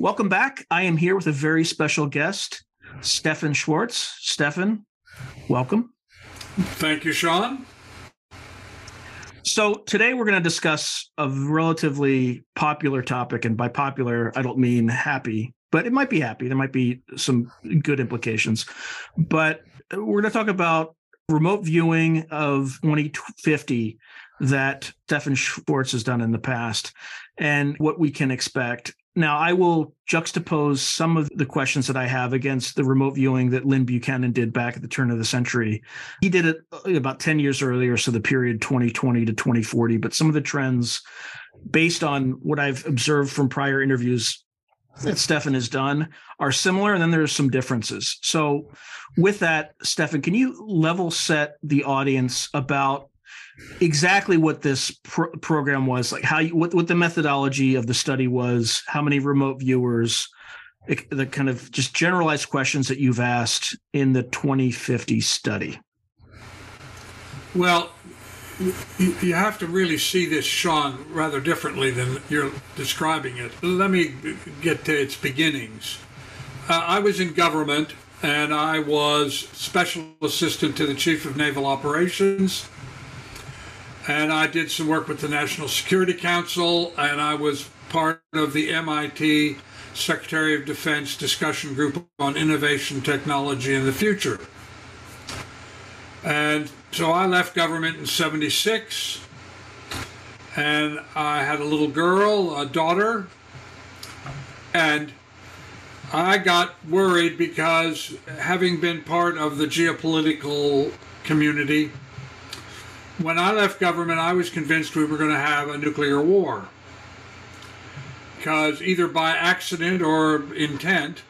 Welcome back. I am here with a very special guest, Stephan Schwartz. Stephan, welcome. Thank you, Sean. So, today we're going to discuss a relatively popular topic. And by popular, I don't mean happy, but it might be happy. There might be some good implications. But we're going to talk about remote viewing of 2050 that Stephan Schwartz has done in the past and what we can expect. Now, I will juxtapose some of the questions that I have against the remote viewing that Lynn Buchanan did back at the turn of the century. He did it uh, about 10 years earlier, so the period 2020 to 2040. But some of the trends, based on what I've observed from prior interviews that Stephan has done, are similar. And then there's some differences. So, with that, Stephan, can you level set the audience about exactly what this pro- program was like how you what, what the methodology of the study was how many remote viewers the kind of just generalized questions that you've asked in the 2050 study. Well you have to really see this sean rather differently than you're describing it. Let me get to its beginnings. Uh, i was in government and i was special assistant to the chief of naval operations and I did some work with the National Security Council, and I was part of the MIT Secretary of Defense discussion group on innovation, technology, and the future. And so I left government in 76, and I had a little girl, a daughter, and I got worried because having been part of the geopolitical community, when I left government, I was convinced we were going to have a nuclear war. Because either by accident or intent,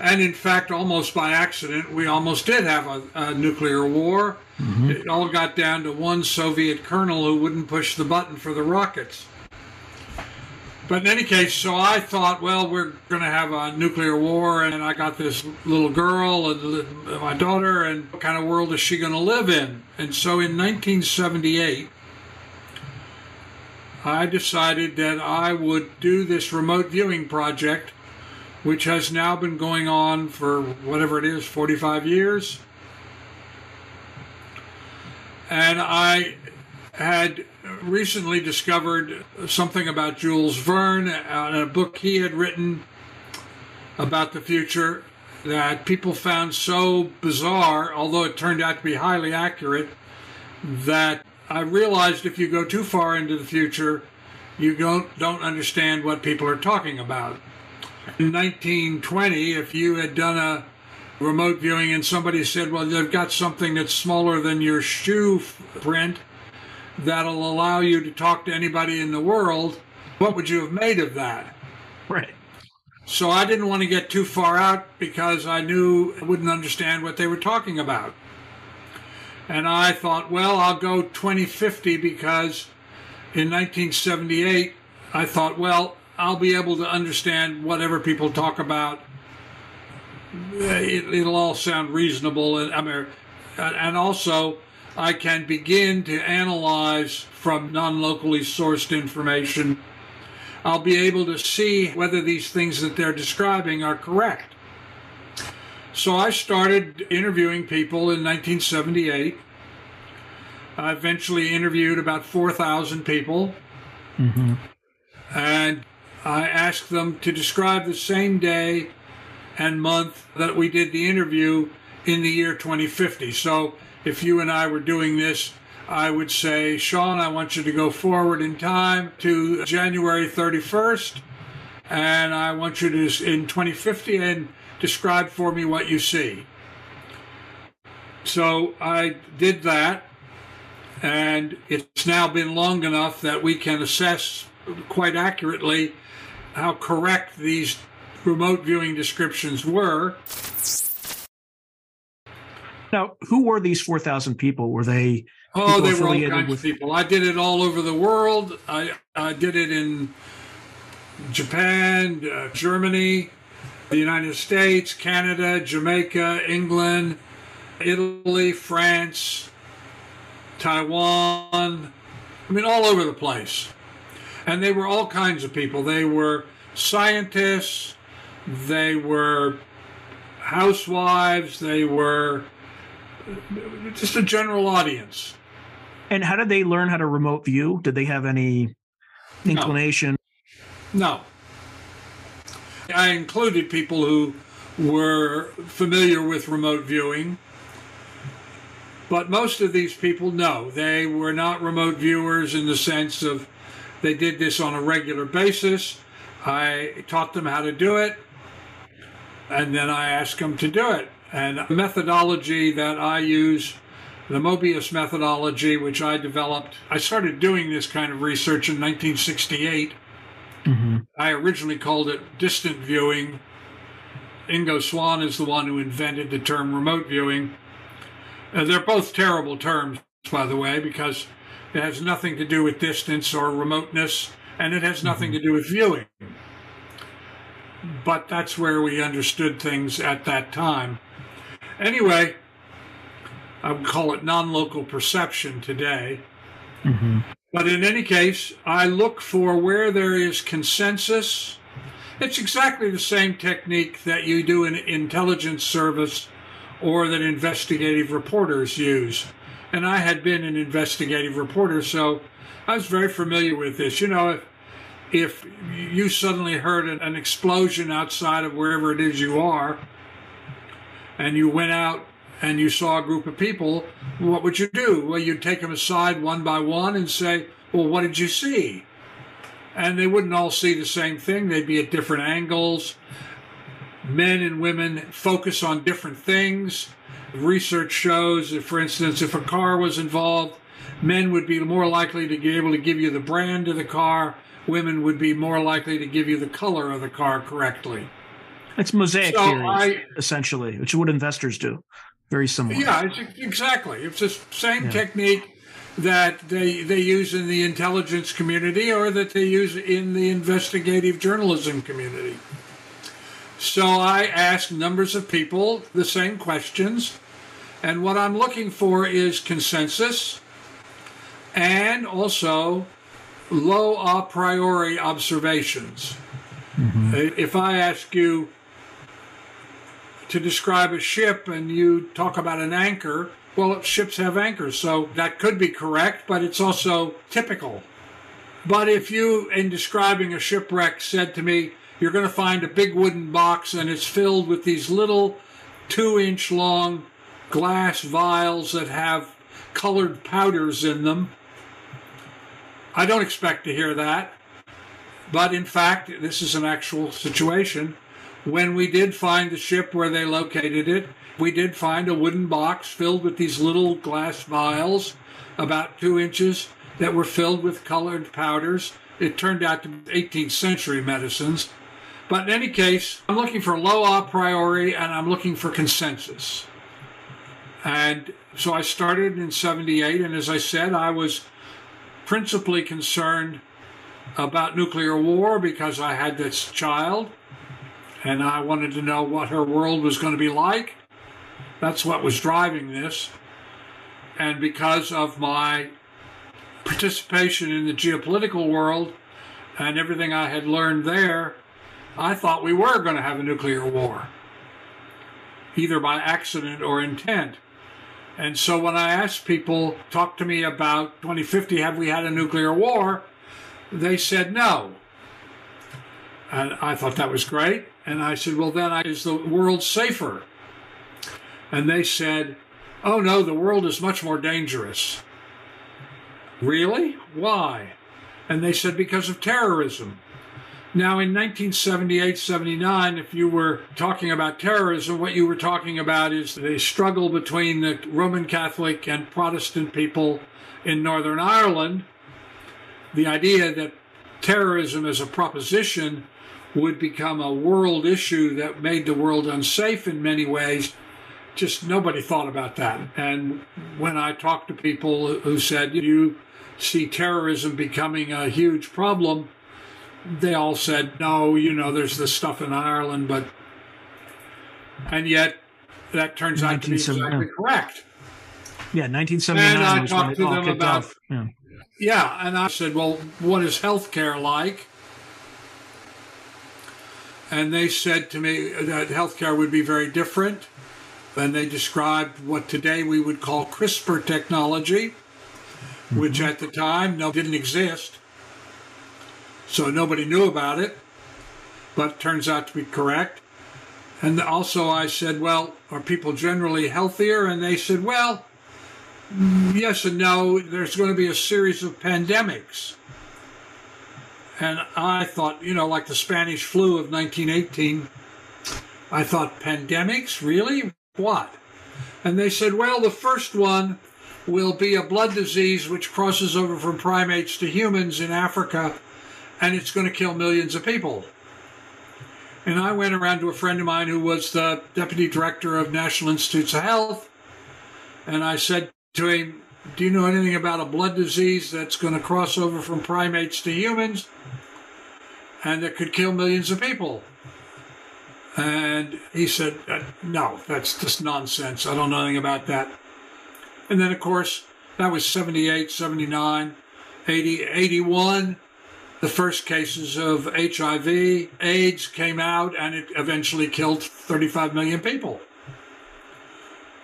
and in fact, almost by accident, we almost did have a, a nuclear war. Mm-hmm. It all got down to one Soviet colonel who wouldn't push the button for the rockets. But in any case, so I thought, well, we're going to have a nuclear war, and I got this little girl and my daughter, and what kind of world is she going to live in? And so in 1978, I decided that I would do this remote viewing project, which has now been going on for whatever it is, 45 years. And I had recently discovered something about Jules Verne, uh, a book he had written about the future that people found so bizarre, although it turned out to be highly accurate, that I realized if you go too far into the future, you don't, don't understand what people are talking about. In 1920, if you had done a remote viewing and somebody said, well, they've got something that's smaller than your shoe print, that'll allow you to talk to anybody in the world, what would you have made of that? Right. So I didn't want to get too far out because I knew I wouldn't understand what they were talking about. And I thought, well, I'll go 2050 because in 1978, I thought, well, I'll be able to understand whatever people talk about. It, will all sound reasonable, and I mean, and also I can begin to analyze from non locally sourced information. I'll be able to see whether these things that they're describing are correct. So I started interviewing people in 1978. I eventually interviewed about 4,000 people. Mm-hmm. And I asked them to describe the same day and month that we did the interview in the year 2050. So if you and I were doing this, I would say, Sean, I want you to go forward in time to January 31st, and I want you to, in 2050, and describe for me what you see. So I did that, and it's now been long enough that we can assess quite accurately how correct these remote viewing descriptions were. Now, who were these 4,000 people? Were they Oh, they were all kinds with... of people. I did it all over the world. I, I did it in Japan, uh, Germany, the United States, Canada, Jamaica, England, Italy, France, Taiwan. I mean, all over the place. And they were all kinds of people. They were scientists, they were housewives, they were just a general audience. And how did they learn how to remote view? Did they have any inclination? No. I included people who were familiar with remote viewing, but most of these people, no, they were not remote viewers in the sense of they did this on a regular basis. I taught them how to do it, and then I asked them to do it. And the methodology that I use, the Mobius methodology, which I developed, I started doing this kind of research in 1968. Mm-hmm. I originally called it distant viewing. Ingo Swann is the one who invented the term remote viewing. Uh, they're both terrible terms, by the way, because it has nothing to do with distance or remoteness, and it has nothing to do with viewing. But that's where we understood things at that time. Anyway, I would call it non local perception today. Mm-hmm. But in any case, I look for where there is consensus. It's exactly the same technique that you do in intelligence service or that investigative reporters use. And I had been an investigative reporter, so I was very familiar with this. You know, if, if you suddenly heard an explosion outside of wherever it is you are, and you went out and you saw a group of people, what would you do? Well, you'd take them aside one by one and say, Well, what did you see? And they wouldn't all see the same thing, they'd be at different angles. Men and women focus on different things. Research shows that, for instance, if a car was involved, men would be more likely to be able to give you the brand of the car, women would be more likely to give you the color of the car correctly. It's mosaic so theory, I, essentially, which is what investors do. Very similar. Yeah, it's, exactly. It's the same yeah. technique that they they use in the intelligence community or that they use in the investigative journalism community. So I ask numbers of people the same questions, and what I'm looking for is consensus and also low a priori observations. Mm-hmm. If I ask you, to describe a ship and you talk about an anchor, well, ships have anchors, so that could be correct, but it's also typical. But if you, in describing a shipwreck, said to me, you're going to find a big wooden box and it's filled with these little two inch long glass vials that have colored powders in them, I don't expect to hear that. But in fact, this is an actual situation. When we did find the ship where they located it, we did find a wooden box filled with these little glass vials, about two inches, that were filled with colored powders. It turned out to be 18th century medicines. But in any case, I'm looking for low a priori and I'm looking for consensus. And so I started in 78, and as I said, I was principally concerned about nuclear war because I had this child and I wanted to know what her world was going to be like. That's what was driving this. And because of my participation in the geopolitical world and everything I had learned there, I thought we were going to have a nuclear war, either by accident or intent. And so when I asked people, talk to me about 2050, have we had a nuclear war? They said no. And I thought that was great. And I said, Well, then is the world safer? And they said, Oh, no, the world is much more dangerous. Really? Why? And they said, Because of terrorism. Now, in 1978 79, if you were talking about terrorism, what you were talking about is the struggle between the Roman Catholic and Protestant people in Northern Ireland. The idea that terrorism as a proposition would become a world issue that made the world unsafe in many ways. Just nobody thought about that. And when I talked to people who said, you see terrorism becoming a huge problem, they all said, no, you know, there's this stuff in Ireland, but. And yet, that turns out to be exactly correct. Yeah, 1979 and I talked to them about, yeah. yeah, and I said, well, what is healthcare like? And they said to me that healthcare would be very different. And they described what today we would call CRISPR technology, mm-hmm. which at the time no didn't exist. So nobody knew about it, but turns out to be correct. And also I said, well, are people generally healthier? And they said, well, yes and no. There's going to be a series of pandemics. And I thought, you know, like the Spanish flu of 1918, I thought, pandemics? Really? What? And they said, well, the first one will be a blood disease which crosses over from primates to humans in Africa, and it's going to kill millions of people. And I went around to a friend of mine who was the deputy director of National Institutes of Health, and I said to him, Do you know anything about a blood disease that's going to cross over from primates to humans? and that could kill millions of people. And he said, uh, No, that's just nonsense. I don't know anything about that. And then, of course, that was 78, 79, 80, 81. The first cases of HIV, AIDS came out, and it eventually killed 35 million people.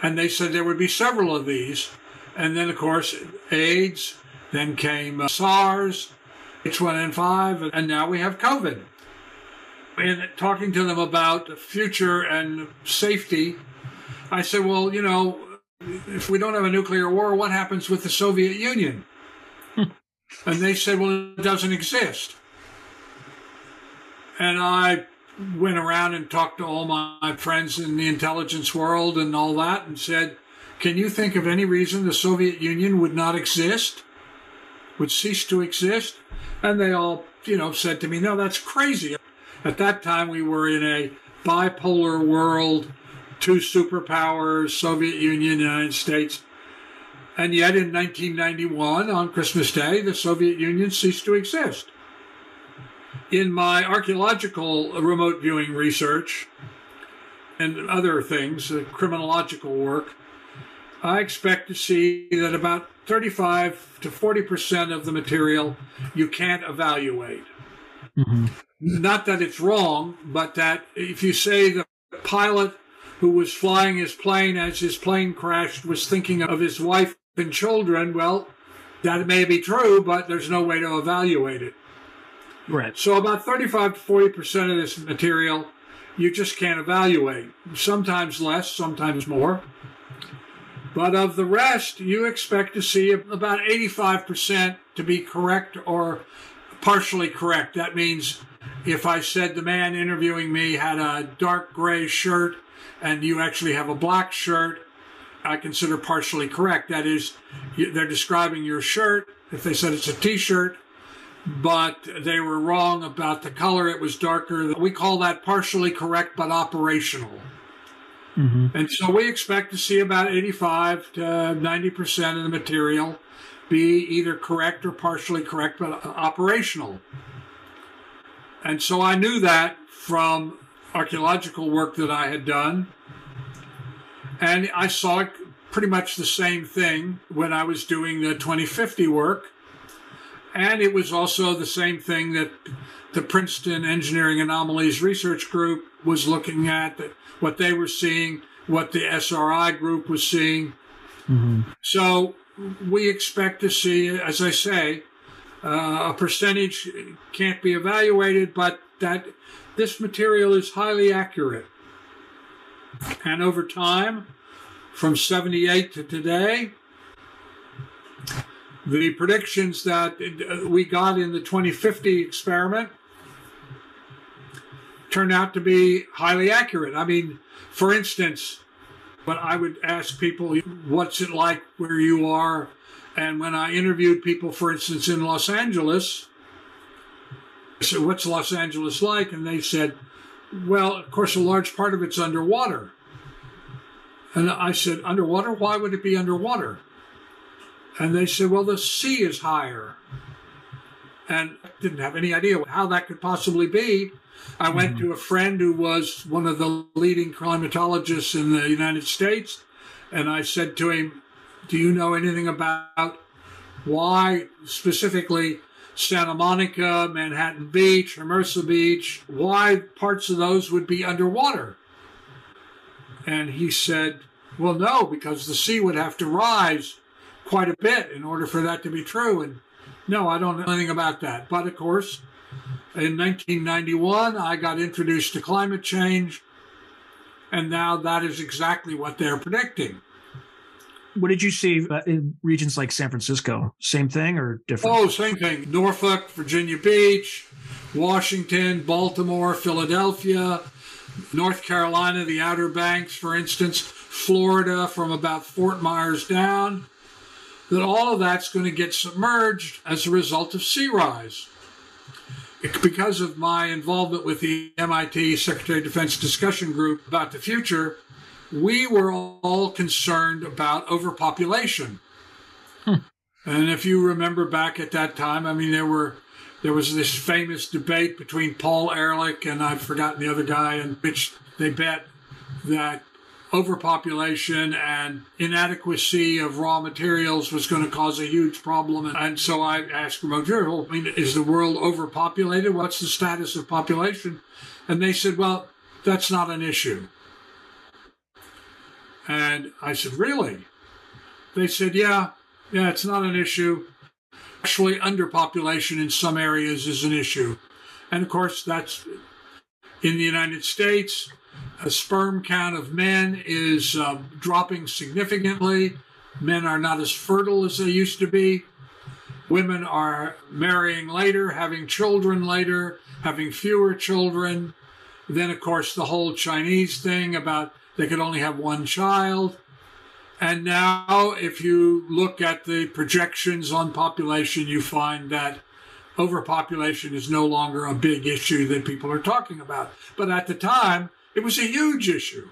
And they said there would be several of these. And then, of course, AIDS, then came uh, SARS, H1N5, and now we have COVID. And talking to them about the future and safety, I said, well, you know, if we don't have a nuclear war, what happens with the Soviet Union? And they said, well, it doesn't exist. And I went around and talked to all my friends in the intelligence world and all that and said, can you think of any reason the Soviet Union would not exist, would cease to exist? And they all, you know, said to me, no, that's crazy. At that time, we were in a bipolar world, two superpowers, Soviet Union, United States. And yet in 1991, on Christmas Day, the Soviet Union ceased to exist. In my archaeological remote viewing research and other things, criminological work, I expect to see that about 35 to 40% of the material you can't evaluate. Mm-hmm. Not that it's wrong, but that if you say the pilot who was flying his plane as his plane crashed was thinking of his wife and children, well, that may be true, but there's no way to evaluate it. Right. So about 35 to 40% of this material you just can't evaluate. Sometimes less, sometimes more. But of the rest, you expect to see about 85% to be correct or partially correct. That means if I said the man interviewing me had a dark gray shirt and you actually have a black shirt, I consider partially correct. That is, they're describing your shirt. If they said it's a t shirt, but they were wrong about the color, it was darker. We call that partially correct but operational. Mm-hmm. And so we expect to see about 85 to 90% of the material be either correct or partially correct, but operational. And so I knew that from archaeological work that I had done. And I saw pretty much the same thing when I was doing the 2050 work. And it was also the same thing that the Princeton Engineering Anomalies Research Group was looking at, what they were seeing, what the SRI group was seeing. Mm-hmm. So we expect to see, as I say, uh, a percentage can't be evaluated, but that this material is highly accurate. And over time, from 78 to today, the predictions that we got in the 2050 experiment turned out to be highly accurate. I mean, for instance, when I would ask people, what's it like where you are? And when I interviewed people, for instance, in Los Angeles, I said, what's Los Angeles like? And they said, well, of course, a large part of it's underwater. And I said, underwater? Why would it be underwater? And they said, well, the sea is higher. And didn't have any idea how that could possibly be. I went mm-hmm. to a friend who was one of the leading climatologists in the United States, and I said to him, Do you know anything about why specifically Santa Monica, Manhattan Beach, Hermosa Beach, why parts of those would be underwater. And he said, Well, no, because the sea would have to rise quite a bit in order for that to be true. And no, I don't know anything about that. But of course, in 1991, I got introduced to climate change, and now that is exactly what they're predicting. What did you see uh, in regions like San Francisco? Same thing or different? Oh, same thing. Norfolk, Virginia Beach, Washington, Baltimore, Philadelphia, North Carolina, the Outer Banks, for instance, Florida from about Fort Myers down, that all of that's going to get submerged as a result of sea rise. Because of my involvement with the MIT Secretary of Defense discussion group about the future, we were all concerned about overpopulation. Hmm. And if you remember back at that time, I mean, there were there was this famous debate between Paul Ehrlich and I've forgotten the other guy, in which they bet that overpopulation and inadequacy of raw materials was going to cause a huge problem. And so I asked remote well, I mean, is the world overpopulated? What's the status of population? And they said, well, that's not an issue. And I said, Really? They said, Yeah, yeah, it's not an issue. Actually, underpopulation in some areas is an issue. And of course, that's in the United States. A sperm count of men is uh, dropping significantly. Men are not as fertile as they used to be. Women are marrying later, having children later, having fewer children. Then, of course, the whole Chinese thing about they could only have one child. And now, if you look at the projections on population, you find that overpopulation is no longer a big issue that people are talking about. But at the time, it was a huge issue.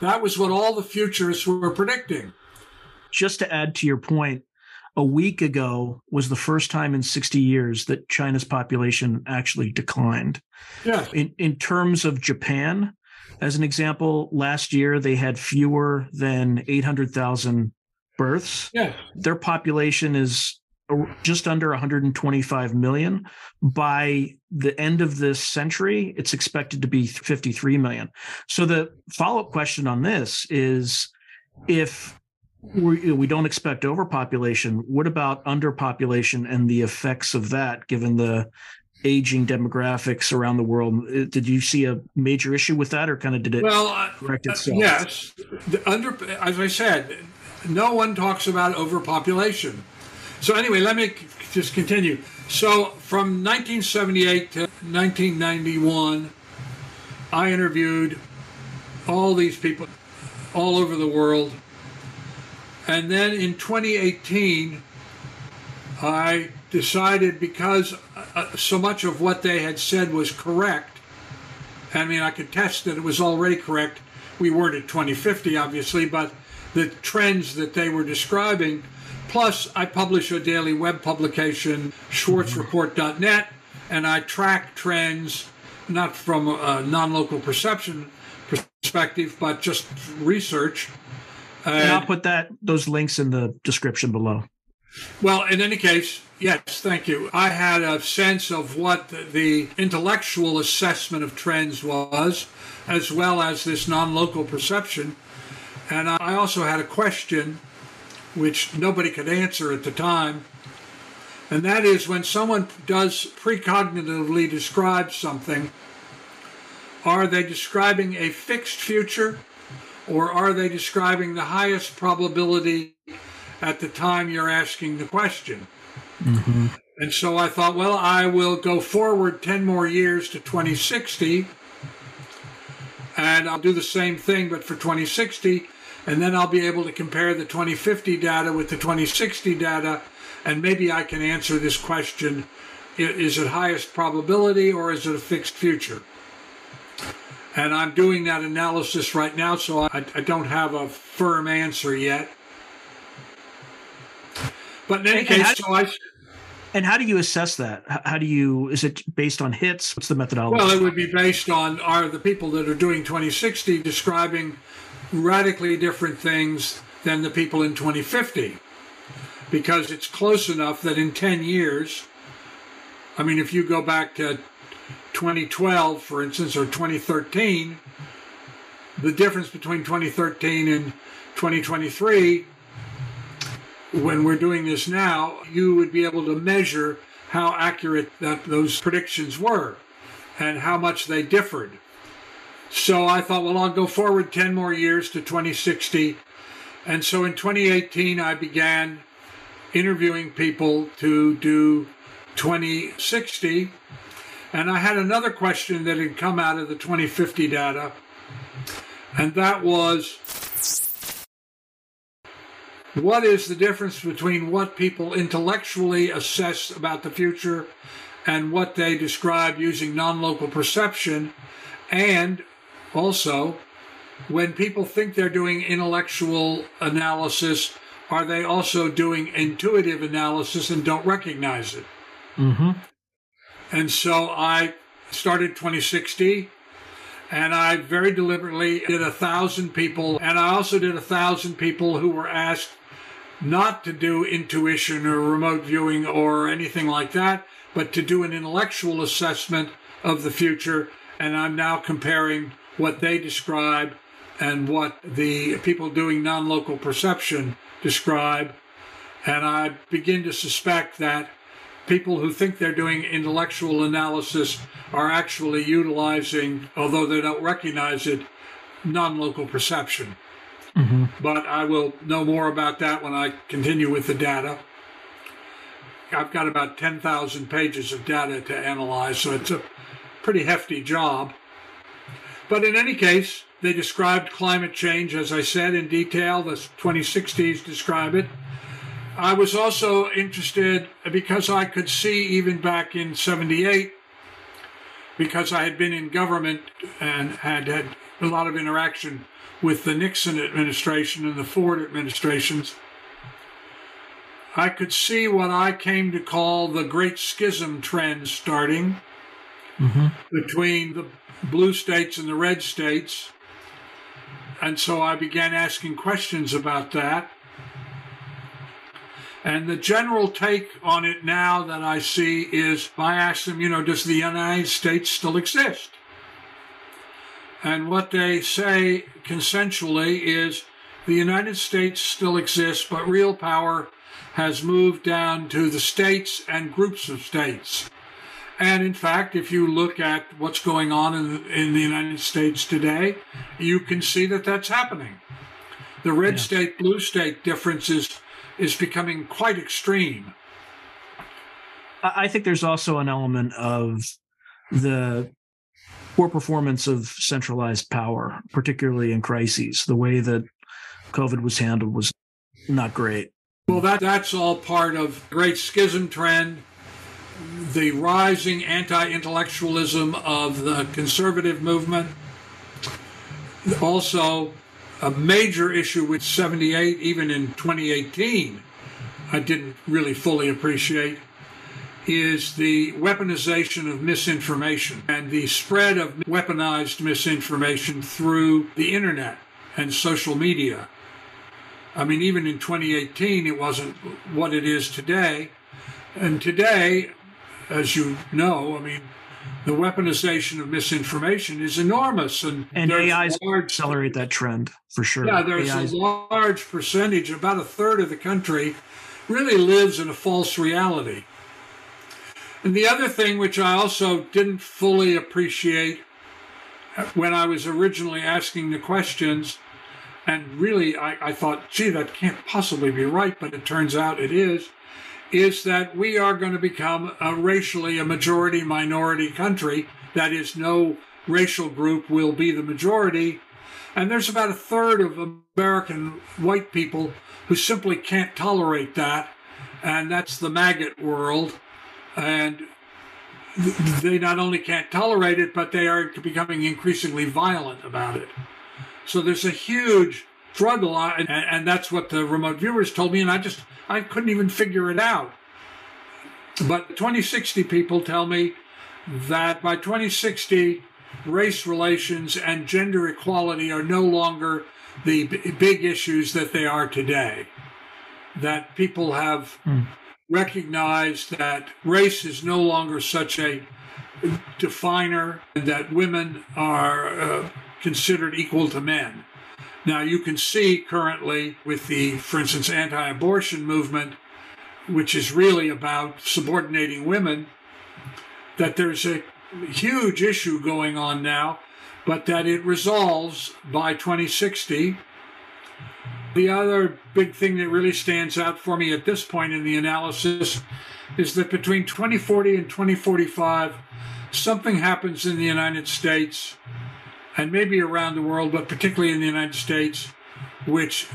That was what all the futurists were predicting. Just to add to your point, a week ago was the first time in 60 years that China's population actually declined. Yeah. In, in terms of Japan, as an example, last year they had fewer than 800,000 births. Yeah. Their population is just under 125 million. By the end of this century, it's expected to be 53 million. So the follow up question on this is if we, we don't expect overpopulation, what about underpopulation and the effects of that, given the aging demographics around the world. Uh, did you see a major issue with that, or kind of did it well, uh, correct itself? Uh, yes. The under, as I said, no one talks about overpopulation. So anyway, let me just continue. So from 1978 to 1991, I interviewed all these people all over the world. And then in 2018, I decided because uh, so much of what they had said was correct. I mean, I could test that it was already correct. We weren't at 2050, obviously, but the trends that they were describing. Plus, I publish a daily web publication, schwartzreport.net, and I track trends not from a non local perception perspective, but just research. And, I'll put that those links in the description below. Well, in any case, yes, thank you. I had a sense of what the intellectual assessment of trends was, as well as this non local perception. And I also had a question which nobody could answer at the time. And that is when someone does precognitively describe something, are they describing a fixed future or are they describing the highest probability at the time you're asking the question. Mm-hmm. And so I thought, well, I will go forward 10 more years to 2060, and I'll do the same thing, but for 2060, and then I'll be able to compare the 2050 data with the 2060 data, and maybe I can answer this question is it highest probability or is it a fixed future? And I'm doing that analysis right now, so I, I don't have a firm answer yet. But in any and, case, and so I. And how do you assess that? How do you? Is it based on hits? What's the methodology? Well, it would be based on are the people that are doing 2060 describing radically different things than the people in 2050, because it's close enough that in 10 years I mean, if you go back to 2012, for instance, or 2013, the difference between 2013 and 2023, when we're doing this now, you would be able to measure how accurate that those predictions were and how much they differed. So I thought, well, I'll go forward 10 more years to 2060. And so in 2018, I began interviewing people to do 2060. And I had another question that had come out of the 2050 data, and that was what is the difference between what people intellectually assess about the future and what they describe using non local perception? And also, when people think they're doing intellectual analysis, are they also doing intuitive analysis and don't recognize it? Mm-hmm. And so I started 2060 and I very deliberately did a thousand people. And I also did a thousand people who were asked not to do intuition or remote viewing or anything like that, but to do an intellectual assessment of the future. And I'm now comparing what they describe and what the people doing non local perception describe. And I begin to suspect that people who think they're doing intellectual analysis are actually utilizing, although they don't recognize it, non local perception. Mm-hmm. But I will know more about that when I continue with the data. I've got about 10,000 pages of data to analyze, so it's a pretty hefty job. But in any case, they described climate change, as I said, in detail. The 2060s describe it. I was also interested because I could see even back in 78, because I had been in government and had had a lot of interaction with the Nixon administration and the Ford administrations, I could see what I came to call the Great Schism trend starting Mm-hmm. between the blue states and the red states. And so I began asking questions about that. And the general take on it now that I see is I ask them, you know, does the United States still exist? And what they say consensually is the United States still exists, but real power has moved down to the states and groups of states. And in fact, if you look at what's going on in, in the United States today, you can see that that's happening. The red Yeah. state, blue state difference is, is becoming quite extreme. I think there's also an element of the poor performance of centralized power, particularly in crises. The way that COVID was handled was not great. Well, that, that's all part of the Great Schism trend, the rising anti intellectualism of the conservative movement. Also, a major issue with 78, even in 2018, I didn't really fully appreciate, is the weaponization of misinformation and the spread of weaponized misinformation through the internet and social media. I mean, even in 2018, it wasn't what it is today. And today, as you know, I mean, the weaponization of misinformation is enormous, and, And AI's large accelerate that trend for sure. yeah, there's AI's a large percentage, about a third of the country, really lives in a false reality. And the other thing, which I also didn't fully appreciate uh, when I was originally asking the questions, and really I, I thought, gee, that can't possibly be right, but it turns out it is, is that we are going to become a racially a majority minority country. That is, no racial group will be the majority. And there's about a third of American white people who simply can't tolerate that. And that's the MAGA world. And they not only can't tolerate it, but they are becoming increasingly violent about it. So there's a huge struggle, uh, and, and that's what the remote viewers told me, and I just I couldn't even figure it out. But 2060 people tell me that by 2060, race relations and gender equality are no longer the b- big issues that they are today. That people have recognized that race is no longer such a definer, and that women are uh, considered equal to men. Now, you can see currently with the, for instance, anti abortion movement, which is really about subordinating women, that there's a huge issue going on now, but that it resolves by 2060. The other big thing that really stands out for me at this point in the analysis is that between 2040 and 2045, something happens in the United States and maybe around the world, but particularly in the United States, which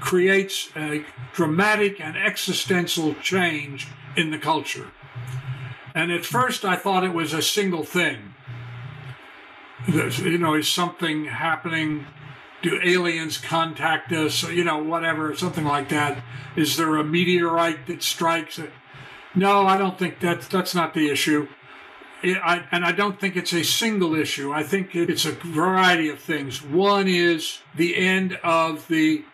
creates a dramatic and existential change in the culture. And at first, I thought it was a single thing. You know, is something happening? Do aliens contact us? You know, whatever, something like that. Is there a meteorite that strikes? It? No, I don't think that's that's not the issue. I, and I don't think it's a single issue. I think it's a variety of things. One is the end of the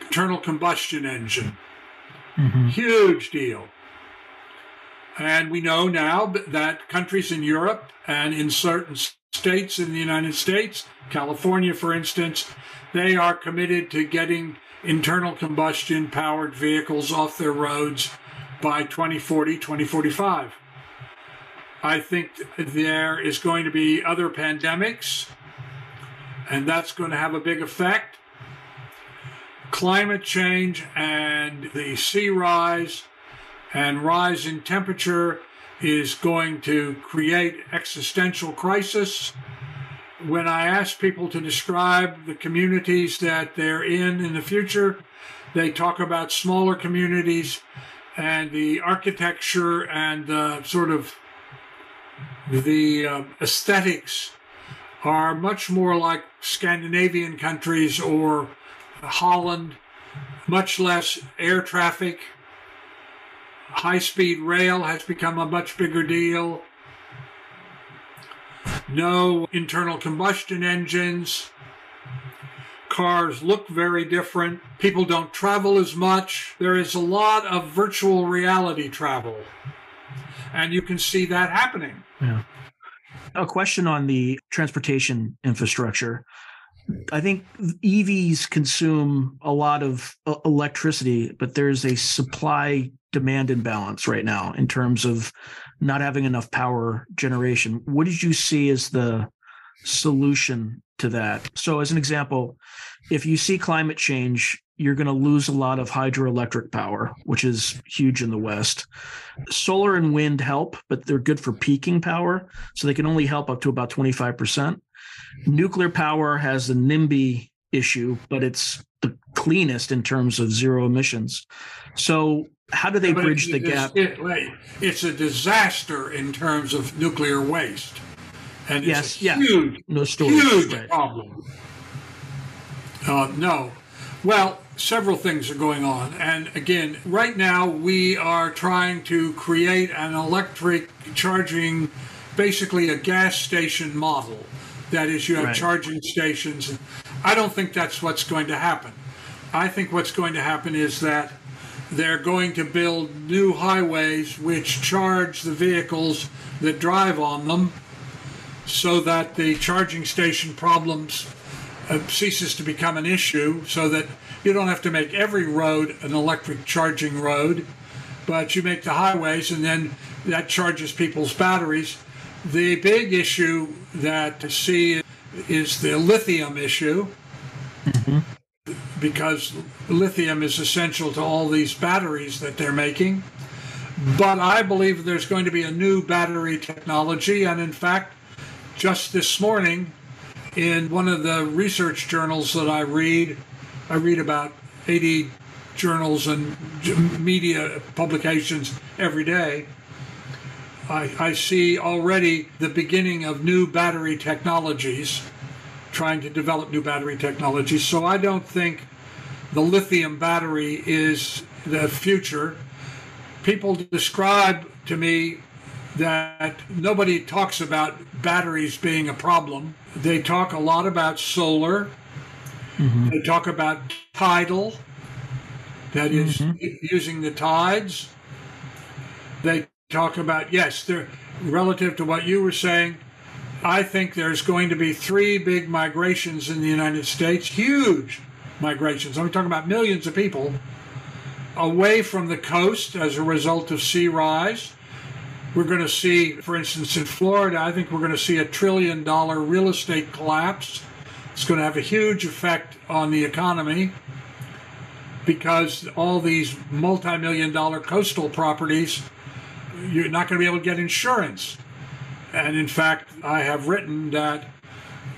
internal combustion engine. Mm-hmm. Huge deal. And we know now that countries in Europe and in certain states in the United States, California, for instance, they are committed to getting internal combustion powered vehicles off their roads by 2040, 2045. I think there is going to be other pandemics, and that's going to have a big effect. Climate change and the sea rise and rise in temperature is going to create existential crisis. When I ask people to describe the communities that they're in in the future, they talk about smaller communities and the architecture and the sort of the uh, aesthetics are much more like Scandinavian countries or Holland, much less air traffic. High speed rail has become a much bigger deal. No internal combustion engines. Cars look very different. People don't travel as much. There is a lot of virtual reality travel. And you can see that happening. Yeah. A question on the transportation infrastructure. I think EVs consume a lot of uh, electricity, but there's a supply demand imbalance right now in terms of not having enough power generation. What did you see as the solution to that? So, as an example, if you see climate change you're going to lose a lot of hydroelectric power, which is huge in the West. Solar and wind help, but they're good for peaking power. So they can only help up to about 25%. Nuclear power has the NIMBY issue, but it's the cleanest in terms of zero emissions. So how do they but bridge the gap? It, it's a disaster in terms of nuclear waste. And yes, it's a yeah. huge, no storage, huge right. problem. Uh, no. Well, several things are going on. And again, right now we are trying to create an electric charging, basically a gas station model. That is, you have right. charging stations. I don't think that's what's going to happen. I think what's going to happen is that they're going to build new highways which charge the vehicles that drive on them so that the charging station problems uh, ceases to become an issue so that you don't have to make every road an electric charging road, but you make the highways and then that charges people's batteries. The big issue that I see is the lithium issue. Mm-hmm. Because lithium is essential to all these batteries that they're making. But I believe there's going to be a new battery technology. And in fact, just this morning, in one of the research journals that I read, I read about 80 journals and media publications every day. I, I see already the beginning of new battery technologies, trying to develop new battery technologies. So I don't think the lithium battery is the future. People describe to me that nobody talks about batteries being a problem. They talk a lot about solar Mm-hmm. They talk about tidal, that is mm-hmm. using the tides. they talk about, yes, they're relative to what you were saying. I think there's going to be three big migrations in the United States, huge migrations. I'm talking about millions of people away from the coast as a result of sea rise. We're going to see, for instance, in Florida, I think we're going to see a trillion dollar real estate collapse. It's going to have a huge effect on the economy because all these multi million dollar coastal properties, you're not going to be able to get insurance. And in fact, I have written that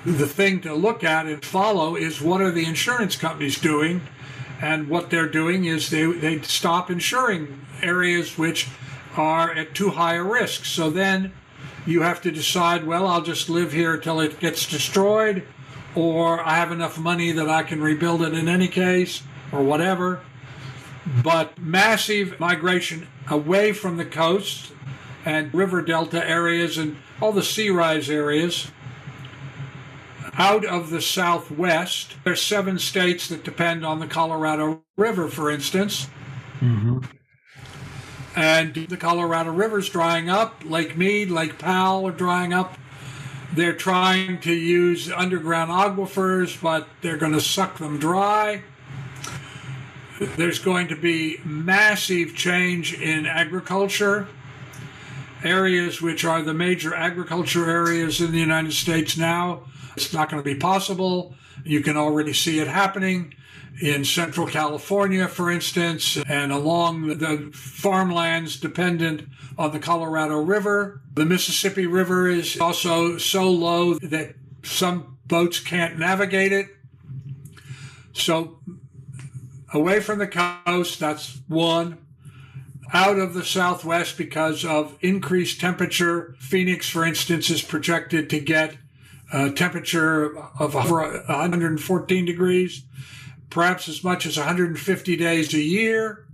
the thing to look at and follow is what are the insurance companies doing? And what they're doing is they, they stop insuring areas which are at too high a risk. So then you have to decide, well, I'll just live here till it gets destroyed, or I have enough money that I can rebuild it in any case, or whatever. But massive migration away from the coast and river delta areas and all the sea rise areas out of the southwest. There's seven states that depend on the Colorado River, for instance. Mm-hmm. And the Colorado River's drying up. Lake Mead, Lake Powell are drying up. They're trying to use underground aquifers, but they're going to suck them dry. There's going to be massive change in agriculture. Areas which are the major agriculture areas in the United States now, it's not going to be possible. You can already see it happening in central California, for instance, and along the farmlands dependent on the Colorado River. The Mississippi River is also so low that some boats can't navigate it. So away from the coast, that's one. Out of the southwest because of increased temperature. Phoenix, for instance, is projected to get a temperature of over 114 degrees, perhaps as much as 150 days a year.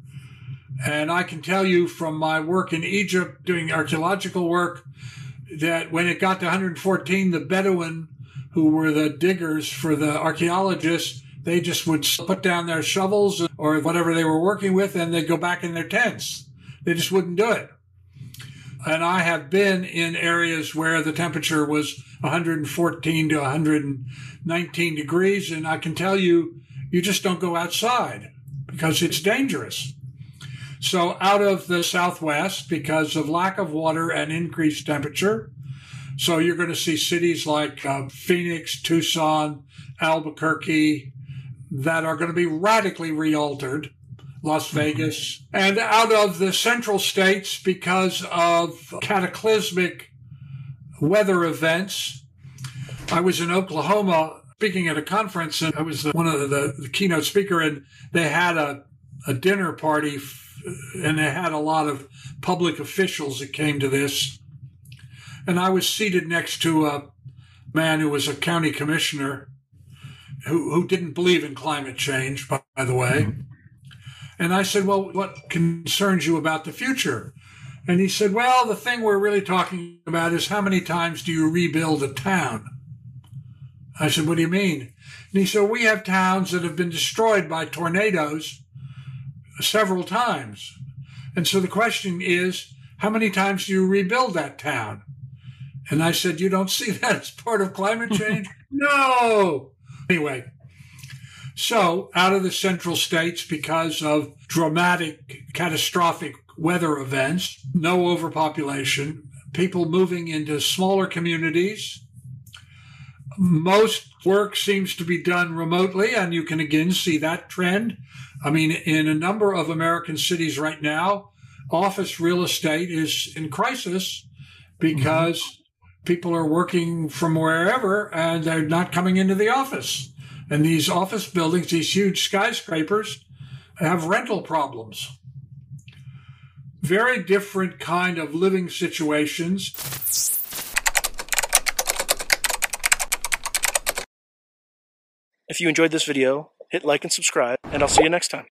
And I can tell you from my work in Egypt doing archaeological work that when it got to 114, the Bedouin, who were the diggers for the archaeologists, they just would put down their shovels or whatever they were working with and they'd go back in their tents. They just wouldn't do it. And I have been in areas where the temperature was 114 to 119 degrees. And I can tell you, you just don't go outside because it's dangerous. So out of the southwest, because of lack of water and increased temperature, so you're going to see cities like uh, Phoenix, Tucson, Albuquerque, that are going to be radically realtered. Las. Vegas, and out of the central states because of cataclysmic weather events. I was in Oklahoma speaking at a conference, and I was one of the, the keynote speaker, and they had a, a dinner party, and they had a lot of public officials that came to this. And I was seated next to a man who was a county commissioner who, who didn't believe in climate change, by, by the way. Mm-hmm. And I said, Well, what concerns you about the future? And he said, Well, the thing we're really talking about is how many times do you rebuild a town? I said, What do you mean? And he said, We have towns that have been destroyed by tornadoes several times. And so the question is, how many times do you rebuild that town? And I said, You don't see that as part of climate change? no. Anyway, so out of the central states, because of dramatic, catastrophic weather events, no overpopulation, people moving into smaller communities, most work seems to be done remotely, and you can again see that trend. I mean, in a number of American cities right now, office real estate is in crisis because mm-hmm people are working from wherever and they're not coming into the office. And these office buildings, these huge skyscrapers, have rental problems. Very different kind of living situations. If you enjoyed this video, hit like and subscribe, and I'll see you next time.